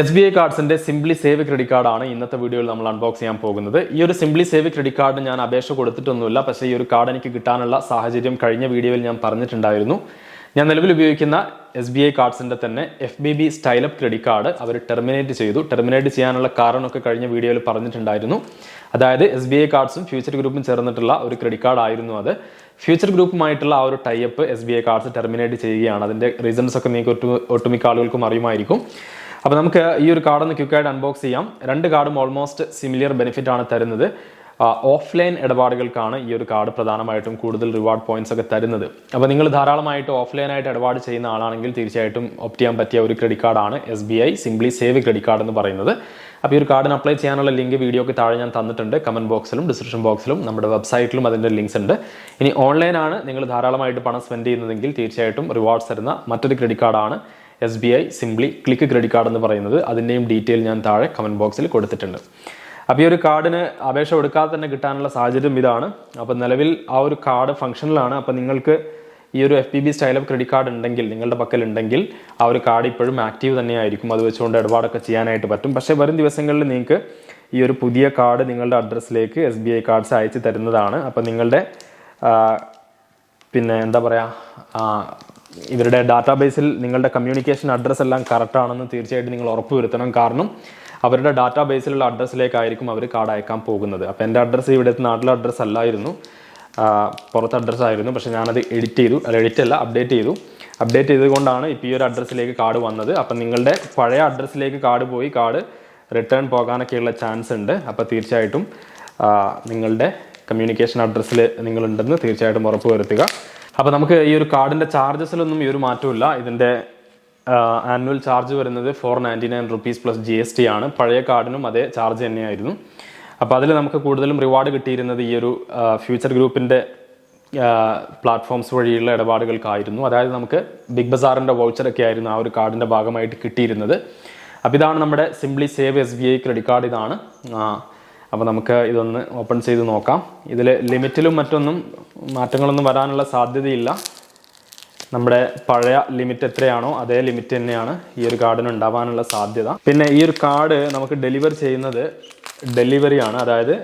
S B I കാർഡ്സിന്റെ simply save credit കാർഡാണ് ഇന്നത്തെ വീഡിയോയിൽ നമ്മൾ അൺബോക്സ് ചെയ്യാൻ പോകുന്നത്. ഈ ഒരു സിംപ്ലി സേവ് ക്രെഡിറ്റ് കാർഡ് ഞാൻ അപേക്ഷ കൊടുത്തിട്ടൊന്നുമില്ല പക്ഷേ ഈ ഒരു കാർഡ് എനിക്ക് കിട്ടാനുള്ള സാഹചര്യം കഴിഞ്ഞ വീഡിയോയിൽ ഞാൻ പറഞ്ഞിട്ടുണ്ടായിരുന്നു. ഞാൻ നിലവിൽ ഉപയോഗിക്കുന്ന എസ് ബി ഐ കാർഡ്സിന്റെ തന്നെ F B B StyleUp credit card അവർ ടെർമിനേറ്റ് ചെയ്തു. ടെർമിനേറ്റ് ചെയ്യാനുള്ള കാരണമൊക്കെ കഴിഞ്ഞ വീഡിയോയിൽ പറഞ്ഞിട്ടുണ്ടായിരുന്നു. അതായത് എസ് ബി ഐ കാർഡ്സും ഫ്യൂച്ചർ ഗ്രൂപ്പും ചേർന്നിട്ടുള്ള ഒരു ക്രെഡിറ്റ് കാർഡ് ആയിരുന്നു അത്. ഫ്യൂച്ചർ ഗ്രൂപ്പുമായിട്ടുള്ള ആ ഒരു type S B I cards terminate ചെയ്യുകയാണ്. അതിന്റെ റീസൺസ് ഒക്കെ നിങ്ങൾക്ക് ഒട്ടു ഒട്ടുമിക്ക ആളുകൾക്കും അറിയുമായിരിക്കും. അപ്പോൾ നമുക്ക് ഈ ഒരു കാർഡ് ഒന്ന് ക്വിക്കായിട്ട് അൺബോക്സ് ചെയ്യാം. രണ്ട് കാർഡും ഓൾമോസ്റ്റ് സിമിലിയർ ബെനിഫിറ്റ് ആണ് തരുന്നത്. ഓഫ്ലൈൻ ഇടപാടുകൾക്കാണ് ഈ ഒരു കാർഡ് പ്രധാനമായിട്ടും കൂടുതൽ റിവാർഡ് പോയിന്റ്സ് ഒക്കെ തരുന്നത്. അപ്പോൾ നിങ്ങൾ ധാരാളമായിട്ട് ഓഫ്ലൈനായിട്ട് ഇടപാട് ചെയ്യുന്ന ആളാണെങ്കിൽ തീർച്ചയായിട്ടും ഓപ്റ്റ് ചെയ്യാൻ പറ്റിയ ഒരു ക്രെഡിറ്റ് കാർഡാണ് S B I simply save credit card എന്ന് പറയുന്നത്. അപ്പോൾ ഈ ഒരു കാർഡിന് അപ്ലൈ ചെയ്യാനുള്ള ലിങ്ക് വീഡിയോക്ക് താഴെ ഞാൻ തന്നിട്ടുണ്ട്. കമന്റ് ബോക്സിലും ഡിസ്ക്രിപ്ഷൻ ബോക്സിലും നമ്മുടെ വെബ്സൈറ്റിലും അതിന്റെ ലിങ്ക്സ് ഉണ്ട്. ഇനി ഓൺലൈനാണ് നിങ്ങൾ ധാരാളമായിട്ട് പണം സ്പെൻഡ് ചെയ്യുന്നതെങ്കിൽ തീർച്ചയായിട്ടും റിവാർഡ്സ് തരുന്ന മറ്റൊരു ക്രെഡിറ്റ് കാർഡാണ് S B I simply click credit card എന്ന് പറയുന്നത് അതിന്റെയും ഡീറ്റെയിൽ ഞാൻ താഴെ കമന്റ് ബോക്സിൽ കൊടുത്തിട്ടുണ്ട്. അപ്പോൾ ഈ ഒരു കാർഡിന് അപേക്ഷ കൊടുക്കാതെ തന്നെ കിട്ടാനുള്ള സാഹചര്യം ഇതാണ്. അപ്പോൾ നിലവിൽ ആ ഒരു കാർഡ് ഫംഗ്ഷനിലാണ് അപ്പോൾ നിങ്ങൾക്ക് ഈ ഒരു F P B style of credit card ഉണ്ടെങ്കിൽ നിങ്ങളുടെ പക്കൽ ഉണ്ടെങ്കിൽ ആ ഒരു കാർഡ് ഇപ്പോഴും ആക്റ്റീവ് തന്നെയായിരിക്കും. അത് വെച്ചുകൊണ്ട് ഇടപാടൊക്കെ ചെയ്യാനായിട്ട് പറ്റും. പക്ഷേ വരും ദിവസങ്ങളിൽ നിങ്ങൾക്ക് ഈ ഒരു പുതിയ കാർഡ് നിങ്ങളുടെ അഡ്രസ്സിലേക്ക് എസ് ബി ഐ കാർഡ്സ് അയച്ചു തരുന്നതാണ്. അപ്പോൾ നിങ്ങളുടെ പിന്നെ എന്താ പറയുക ഇവരുടെ ഡാറ്റാബേസിൽ നിങ്ങളുടെ കമ്മ്യൂണിക്കേഷൻ അഡ്രസ്സ് എല്ലാം കറക്റ്റാണെന്ന് തീർച്ചയായിട്ടും നിങ്ങൾ ഉറപ്പുവരുത്തണം കാരണം അവരുടെ ഡാറ്റാബേസിലുള്ള അഡ്രസ്സിലേക്കായിരിക്കും അവർ കാർഡ് അയക്കാൻ പോകുന്നത്. അപ്പോൾ എന്റെ അഡ്രസ്സ് ഇവിടുത്തെ നാട്ടിലെ അഡ്രസ്സ് അല്ലായിരുന്നു. പുറത്ത് അഡ്രസ്സായിരുന്നു പക്ഷേ ഞാനത് എഡിറ്റ് ചെയ്തു. അല്ല എഡിറ്റ് അല്ല അപ്ഡേറ്റ് ചെയ്തു. അപ്ഡേറ്റ് ചെയ്തുകൊണ്ടാണ് ഇപ്പോൾ ഈ ഒരു അഡ്രസ്സിലേക്ക് കാർഡ് വന്നത്. അപ്പം നിങ്ങളുടെ പഴയ അഡ്രസ്സിലേക്ക് കാർഡ് പോയി. കാർഡ് റിട്ടേൺ പോകാനൊക്കെയുള്ള ചാൻസ് ഉണ്ട്. അപ്പോൾ തീർച്ചയായിട്ടും നിങ്ങളുടെ കമ്മ്യൂണിക്കേഷൻ അഡ്രസ്സിൽ നിങ്ങളുണ്ടെന്ന് തീർച്ചയായിട്ടും ഉറപ്പ് വരുത്തുക. അപ്പോൾ നമുക്ക് ഈ ഒരു കാർഡിന്റെ ചാർജസിലൊന്നും ഈ ഒരു മാറ്റമില്ല ഇതിന്റെ ആനുവൽ ചാർജ് വരുന്നത് four ninety nine rupees plus G S T ആണ്. പഴയ കാർഡിനും അതേ ചാർജ് തന്നെയായിരുന്നു. അപ്പോൾ അതിൽ നമുക്ക് കൂടുതലും റിവാർഡ് കിട്ടിയിരുന്നത് ഈ ഒരു ഫ്യൂച്ചർ ഗ്രൂപ്പിന്റെ പ്ലാറ്റ്ഫോംസ് വഴിയുള്ള ഇടപാടുകൾക്കായിരുന്നു. അതായത് നമുക്ക് ബിഗ് ബസാറിന്റെ വൗച്ചറൊക്കെ ആയിരുന്നു ആ ഒരു കാർഡിന്റെ ഭാഗമായിട്ട് കിട്ടിയിരുന്നത്. അപ്പോൾ ഇതാണ് നമ്മുടെ simply save S B I credit card ഇതാണ്. അപ്പോൾ നമുക്ക് ഇതൊന്ന് ഓപ്പൺ ചെയ്ത് നോക്കാം. ഇതിൽ ലിമിറ്റിലും മറ്റൊന്നും മാറ്റങ്ങളൊന്നും വരാനുള്ള സാധ്യതയില്ല. നമ്മുടെ പഴയ ലിമിറ്റ് എത്രയാണോ അതേ ലിമിറ്റ് തന്നെയാണ് ഈ ഒരു കാർഡിന് ഉണ്ടാവാനുള്ള സാധ്യത. പിന്നെ ഈ ഒരു കാർഡ് നമുക്ക് ഡെലിവർ ചെയ്യുന്നത് ഡെലിവറി ആണ്. അതായത്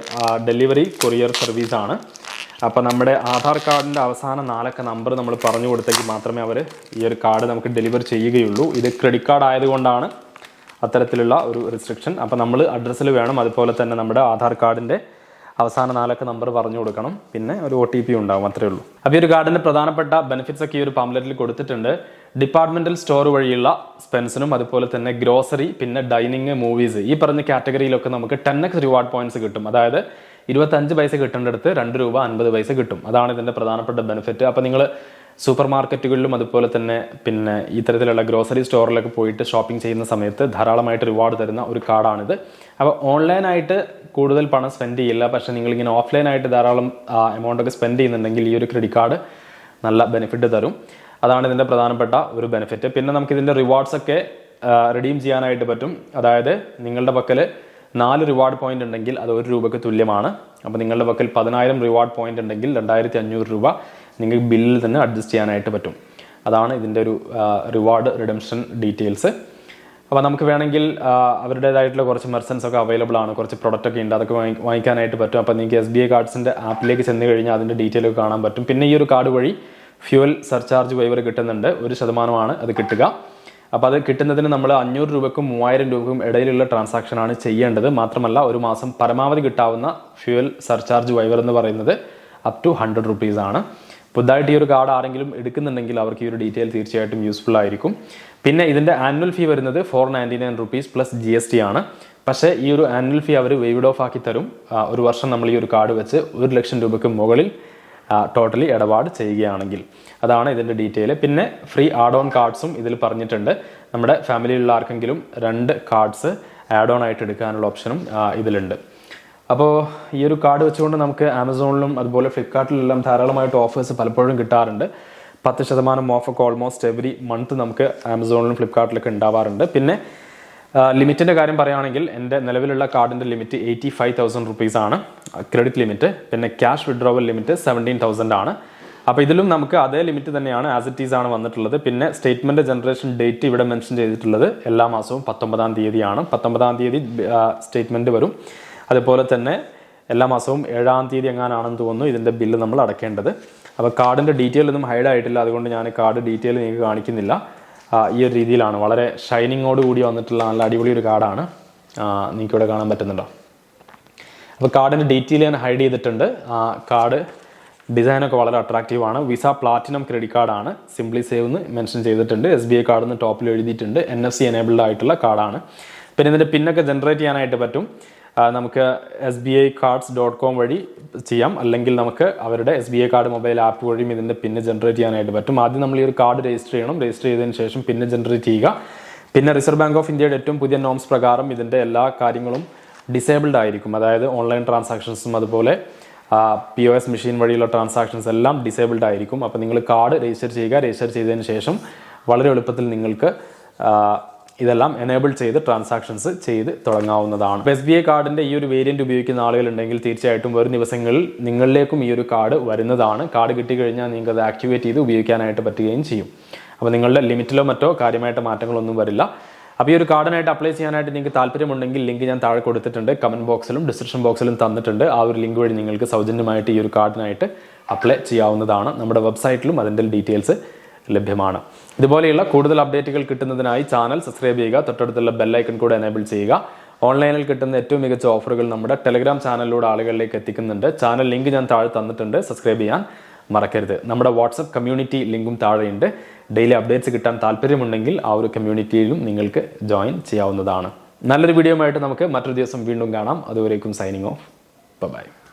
ഡെലിവറി കൊറിയർ സർവീസ് ആണ്. അപ്പോൾ നമ്മുടെ ആധാർ കാർഡിന്റെ അവസാന നാലക്ക നമ്പർ നമ്മൾ പറഞ്ഞു കൊടുത്തെങ്കിൽ മാത്രമേ അവർ ഈ ഒരു കാർഡ് നമുക്ക് ഡെലിവർ ചെയ്യുകയുള്ളൂ. ഇത് ക്രെഡിറ്റ് കാർഡ് ആയതുകൊണ്ടാണ് അത്തരത്തിലുള്ള ഒരു റിസ്ട്രിക്ഷൻ അപ്പോൾ നമ്മൾ അഡ്രസ്സിൽ വേണം. അതുപോലെ തന്നെ നമ്മുടെ ആധാർ കാർഡിന്റെ അവസാന നാലൊക്കെ നമ്പർ പറഞ്ഞു കൊടുക്കണം. പിന്നെ ഒരു ഒ ടി പി ഉണ്ടാവും അത്രേ ഉള്ളൂ. അപ്പോൾ ഈ ഒരു കാർഡിന്റെ പ്രധാനപ്പെട്ട ബെനിഫിറ്റ്സ് ഒക്കെ ഈ ഒരു പാംലെറ്റിൽ കൊടുത്തിട്ടുണ്ട്. ഡിപ്പാർട്ട്മെന്റൽ സ്റ്റോർ വഴിയുള്ള സ്പെൻസിനും അതുപോലെ തന്നെ ഗ്രോസറി പിന്നെ ഡൈനിങ് മൂവീസ് ഈ പറഞ്ഞ കാറ്റഗറിയിലൊക്കെ നമുക്ക് ടെൻ എക്സ് റിവാർഡ് പോയിന്റ്സ് കിട്ടും. അതായത് ഇരുപത്തഞ്ച് പൈസ കിട്ടേണ്ടടുത്ത് രണ്ട് രൂപ അൻപത് പൈസ കിട്ടും. അതാണ് ഇതിന്റെ പ്രധാനപ്പെട്ട ബെനിഫിറ്റ് അപ്പോൾ നിങ്ങൾ സൂപ്പർ മാർക്കറ്റുകളിലും അതുപോലെ തന്നെ പിന്നെ ഇത്തരത്തിലുള്ള ഗ്രോസറി സ്റ്റോറിലൊക്കെ പോയിട്ട് ഷോപ്പിംഗ് ചെയ്യുന്ന സമയത്ത് ധാരാളമായിട്ട് റിവാർഡ് തരുന്ന ഒരു കാർഡാണിത്. അപ്പോൾ ഓൺലൈനായിട്ട് കൂടുതൽ പണം സ്പെൻഡ് ചെയ്യില്ല. പക്ഷേ നിങ്ങളിങ്ങനെ ഓഫ്ലൈനായിട്ട് ധാരാളം എമൗണ്ടൊക്കെ സ്പെൻഡ് ചെയ്യുന്നുണ്ടെങ്കിൽ ഈ ഒരു ക്രെഡിറ്റ് കാർഡ് നല്ല ബെനിഫിറ്റ് തരും. അതാണ് ഇതിന്റെ പ്രധാനപ്പെട്ട ഒരു ബെനിഫിറ്റ് പിന്നെ നമുക്ക് ഇതിന്റെ റിവാർഡ്സ് ഒക്കെ റിഡീം ചെയ്യാനായിട്ട് പറ്റും. അതായത് നിങ്ങളുടെ പക്കൽ നാല് റിവാർഡ് പോയിന്റ് ഉണ്ടെങ്കിൽ അത് ഒരു രൂപയ്ക്ക് തുല്യമാണ്. അപ്പോൾ നിങ്ങളുടെ പക്കൽ പതിനായിരം റിവാർഡ് പോയിന്റ് ഉണ്ടെങ്കിൽ രണ്ടായിരത്തി അഞ്ഞൂറ് രൂപ. നിങ്ങൾക്ക് ബില്ലിൽ തന്നെ അഡ്ജസ്റ്റ് ചെയ്യാനായിട്ട് പറ്റും. അതാണ് ഇതിന്റെ ഒരു റിവാർഡ് റിഡംഷൻ ഡീറ്റെയിൽസ് അപ്പോൾ നമുക്ക് വേണമെങ്കിൽ അവരുടേതായിട്ടുള്ള കുറച്ച് മെർസൻസ് ഒക്കെ അവൈലബിൾ ആണ് കുറച്ച് പ്രൊഡക്റ്റ് ഒക്കെ ഉണ്ട് അതൊക്കെ വാങ്ങി- വാങ്ങിക്കാനായിട്ട് പറ്റും. അപ്പോൾ നിങ്ങൾക്ക് എസ് ബി ഐ കാർഡ്സിന്റെ ആപ്പിലേക്ക് ചെന്ന് കഴിഞ്ഞാൽ അതിന്റെ ഡീറ്റെയിൽ ഒക്കെ കാണാൻ പറ്റും. പിന്നെ ഈ ഒരു കാർഡ് വഴി ഫ്യൂവൽ സർചാർജ് വൈവർ കിട്ടുന്നുണ്ട്. ഒരു ശതമാനമാണ് അത് കിട്ടുക. അപ്പോൾ അത് കിട്ടുന്നതിന് നമ്മൾ അഞ്ഞൂറ് രൂപക്കും മൂവായിരം രൂപക്കും ഇടയിലുള്ള ട്രാൻസാക്ഷൻ ആണ് ചെയ്യേണ്ടത്. മാത്രമല്ല ഒരു മാസം പരമാവധി കിട്ടാവുന്ന ഫ്യൂവൽ സർചാർജ് വൈവർ എന്ന് പറയുന്നത് അപ് ടു ഹൺഡ്രഡ് റുപ്പീസ് ആണ്. പുതുതായിട്ട് ഈ ഒരു കാർഡ് ആരെങ്കിലും എടുക്കുന്നുണ്ടെങ്കിൽ അവർക്ക് ഈ ഒരു ഡീറ്റെയിൽ തീർച്ചയായിട്ടും യൂസ്ഫുൾ ആയിരിക്കും. പിന്നെ ഇതിന്റെ ആനുവൽ ഫീ വരുന്നത് four ninety nine rupees plus G S T ആണ്. പക്ഷേ ഈ ഒരു ആനുവൽ ഫീ അവർ വെയ്ഡ് ഓഫ് ആക്കി തരും. ഒരു വർഷം നമ്മൾ ഈ ഒരു കാർഡ് വെച്ച് ഒരു ലക്ഷം രൂപയ്ക്ക് മുകളിൽ ടോട്ടലി ഇടപാട് ചെയ്യുകയാണെങ്കിൽ. അതാണ് ഇതിന്റെ ഡീറ്റെയിൽ പിന്നെ ഫ്രീ ആഡ് ഓൺ കാർഡ്സും ഇതിൽ പറഞ്ഞിട്ടുണ്ട്. നമ്മുടെ ഫാമിലിയിലുള്ള ആർക്കെങ്കിലും രണ്ട് കാർഡ്സ് ആഡ് ഓൺ ആയിട്ട് എടുക്കാനുള്ള ഓപ്ഷനും ഇതിലുണ്ട്. അപ്പോൾ ഈ ഒരു കാർഡ് വെച്ചുകൊണ്ട് നമുക്ക് ആമസോണിലും അതുപോലെ ഫ്ലിപ്കാർട്ടിലെല്ലാം ധാരാളമായിട്ട് ഓഫേഴ്സ് പലപ്പോഴും കിട്ടാറുണ്ട്. പത്ത് ശതമാനം ഓഫൊക്കെ ഓൾമോസ്റ്റ് എവറി മന്ത് നമുക്ക് ആമസോണിലും ഫ്ലിപ്കാർട്ടിലൊക്കെ ഉണ്ടാവാറുണ്ട്. പിന്നെ ലിമിറ്റിന്റെ കാര്യം പറയുകയാണെങ്കിൽ എന്റെ നിലവിലുള്ള കാർഡിന്റെ limit eighty five thousand rupees ആണ്. ക്രെഡിറ്റ് ലിമിറ്റ് പിന്നെ cash withdrawal limit seventeen thousand ആണ്. അപ്പോൾ ഇതിലും നമുക്ക് അതേ ലിമിറ്റ് തന്നെയാണ് ആസ് ഇറ്റ് ഈസ് ആണ് വന്നിട്ടുള്ളത്. പിന്നെ സ്റ്റേറ്റ്മെന്റ് ജനറേഷൻ ഡേറ്റ് ഇവിടെ മെൻഷൻ ചെയ്തിട്ടുള്ളത് എല്ലാ മാസവും പത്തൊമ്പതാം തീയതിയാണ്. പത്തൊമ്പതാം തീയതി സ്റ്റേറ്റ്മെന്റ് വരും. അതുപോലെ തന്നെ എല്ലാ മാസവും ഏഴാം തീയതി എങ്ങാനാണെന്ന് തോന്നുന്നു. ഇതിന്റെ ബില്ല് നമ്മൾ അടക്കേണ്ടത്. അപ്പോൾ കാർഡിന്റെ ഡീറ്റെയിൽ ഒന്നും ഹൈഡ് ആയിട്ടില്ല. അതുകൊണ്ട് ഞാൻ കാർഡ് ഡീറ്റെയിൽ നിങ്ങൾക്ക് കാണിക്കുന്നില്ല. ഈ ഒരു രീതിയിലാണ്. വളരെ ഷൈനിങ്ങോട് കൂടി വന്നിട്ടുള്ള നല്ല അടിപൊളി ഒരു കാർഡാണ്. നിങ്ങൾക്ക് ഇവിടെ കാണാൻ പറ്റുന്നുണ്ടോ? അപ്പോൾ കാർഡിന്റെ ഡീറ്റെയിൽ ഞാൻ ഹൈഡ് ചെയ്തിട്ടുണ്ട്. കാർഡ് ഡിസൈനൊക്കെ വളരെ അട്രാക്റ്റീവ് ആണ്. വിസ പ്ലാറ്റിനം ക്രെഡിറ്റ് കാർഡാണ് സിംപ്ലി സേവ് എന്ന് മെൻഷൻ ചെയ്തിട്ടുണ്ട്. എസ് ബി ഐ കാർഡ് ടോപ്പിൽ എഴുതിയിട്ടുണ്ട്. എൻ എഫ് സി എനേബിൾഡ് ആയിട്ടുള്ള കാർഡാണ് പിന്നെ ഇതിന്റെ പിന്നൊക്കെ ജനറേറ്റ് ചെയ്യാനായിട്ട് പറ്റും. നമുക്ക് S B I cards dot com വഴി ചെയ്യാം. അല്ലെങ്കിൽ നമുക്ക് അവരുടെ S B I card mobile app വഴിയും ഇതിന്റെ പിന്നെ ജനറേറ്റ് ചെയ്യാനായിട്ട് പറ്റും. ആദ്യം നമ്മൾ ഈ ഒരു കാർഡ് രജിസ്റ്റർ ചെയ്യണം. രജിസ്റ്റർ ചെയ്തതിന് ശേഷം പിന്നെ ജനറേറ്റ് ചെയ്യുക. പിന്നെ റിസർവ് ബാങ്ക് ഓഫ് ഇന്ത്യയുടെ ഏറ്റവും പുതിയ നോംസ് പ്രകാരം ഇതിന്റെ എല്ലാ കാര്യങ്ങളും ഡിസേബിൾഡ് ആയിരിക്കും. അതായത് ഓൺലൈൻ ട്രാൻസാക്ഷൻസും അതുപോലെ പി ഒ എസ് മെഷീൻ വഴിയുള്ള ട്രാൻസാക്ഷൻസ് എല്ലാം ഡിസേബിൾഡ് ആയിരിക്കും. അപ്പോൾ നിങ്ങൾ കാർഡ് രജിസ്റ്റർ ചെയ്യുക. രജിസ്റ്റർ ചെയ്തതിന് ശേഷം വളരെ എളുപ്പത്തിൽ നിങ്ങൾക്ക് ഇതെല്ലാം എനേബിൾ ചെയ്ത് ട്രാൻസാക്ഷൻസ് ചെയ്ത് തുടങ്ങാവുന്നതാണ്. എസ് ബി ഐ കാർഡിന്റെ ഈ ഒരു വേരിയന്റ് ഉപയോഗിക്കുന്ന ആളുകളുണ്ടെങ്കിൽ തീർച്ചയായിട്ടും വരും ദിവസങ്ങളിൽ നിങ്ങളിലേക്കും ഈ ഒരു കാർഡ് വരുന്നതാണ്. കാർഡ് കിട്ടിക്കഴിഞ്ഞാൽ നിങ്ങൾക്ക് അത് ആക്ടിവേറ്റ് ചെയ്ത് ഉപയോഗിക്കാനായിട്ട് പറ്റുകയും ചെയ്യും. അപ്പോൾ നിങ്ങളുടെ ലിമിറ്റിലോ മറ്റോ കാര്യമായിട്ട് മാറ്റങ്ങളൊന്നും വരില്ല. അപ്പോൾ ഈ ഒരു കാർഡിനായിട്ട് അപ്ലൈ ചെയ്യാനായിട്ട് നിങ്ങൾക്ക് താല്പര്യമുണ്ടെങ്കിൽ ലിങ്ക് ഞാൻ താഴെ കൊടുത്തിട്ടുണ്ട്. കമന്റ് ബോക്സിലും ഡിസ്ക്രിപ്ഷൻ ബോക്സിലും തന്നിട്ടുണ്ട്. ആ ഒരു ലിങ്ക് വഴി നിങ്ങൾക്ക് സൗജന്യമായിട്ട് ഈ ഒരു കാർഡിനായിട്ട് അപ്ലൈ ചെയ്യാവുന്നതാണ്. നമ്മുടെ വെബ്സൈറ്റിലും അതിന്റെ ഡീറ്റെയിൽസ് ലഭ്യമാണ്. ഇതുപോലെയുള്ള കൂടുതൽ അപ്ഡേറ്റുകൾ കിട്ടുന്നതിനായി ചാനൽ സബ്സ്ക്രൈബ് ചെയ്യുക തൊട്ടടുത്തുള്ള ബെല്ലൈക്കൺ കൂടെ എനേബിൾ ചെയ്യുക. ഓൺലൈനിൽ കിട്ടുന്ന ഏറ്റവും മികച്ച ഓഫറുകൾ നമ്മുടെ ടെലിഗ്രാം ചാനലിലൂടെ ആളുകളിലേക്ക് എത്തിക്കുന്നുണ്ട്. ചാനൽ ലിങ്ക് ഞാൻ താഴെ തന്നിട്ടുണ്ട്. സബ്സ്ക്രൈബ് ചെയ്യാൻ മറക്കരുത്. നമ്മുടെ വാട്സപ്പ് കമ്മ്യൂണിറ്റി ലിങ്കും താഴെയുണ്ട്. ഡെയിലി അപ്ഡേറ്റ്സ് കിട്ടാൻ താല്പര്യമുണ്ടെങ്കിൽ ആ ഒരു കമ്മ്യൂണിറ്റിയിലും നിങ്ങൾക്ക് ജോയിൻ ചെയ്യാവുന്നതാണ്. നല്ലൊരു വീഡിയോ ആയിട്ട് നമുക്ക് മറ്റൊരു ദിവസം വീണ്ടും കാണാം. അതുവരേക്കും സൈനിങ് ഓഫ് ബൈ